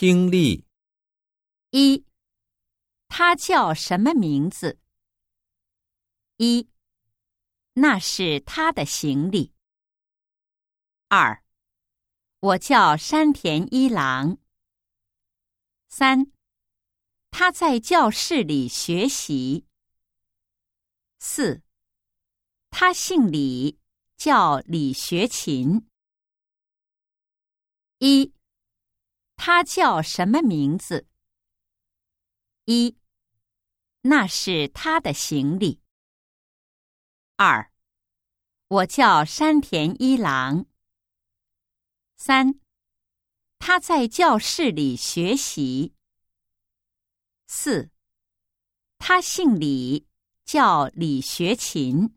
听力一，他叫什么名字？一，那是他的行李。二，我叫山田一郎。三，他在教室里学习。四，他姓李，叫李学勤。一，他叫什么名字？一，那是他的行李。二，我叫山田一郎。三，他在教室里学习。四，他姓李，叫李学勤。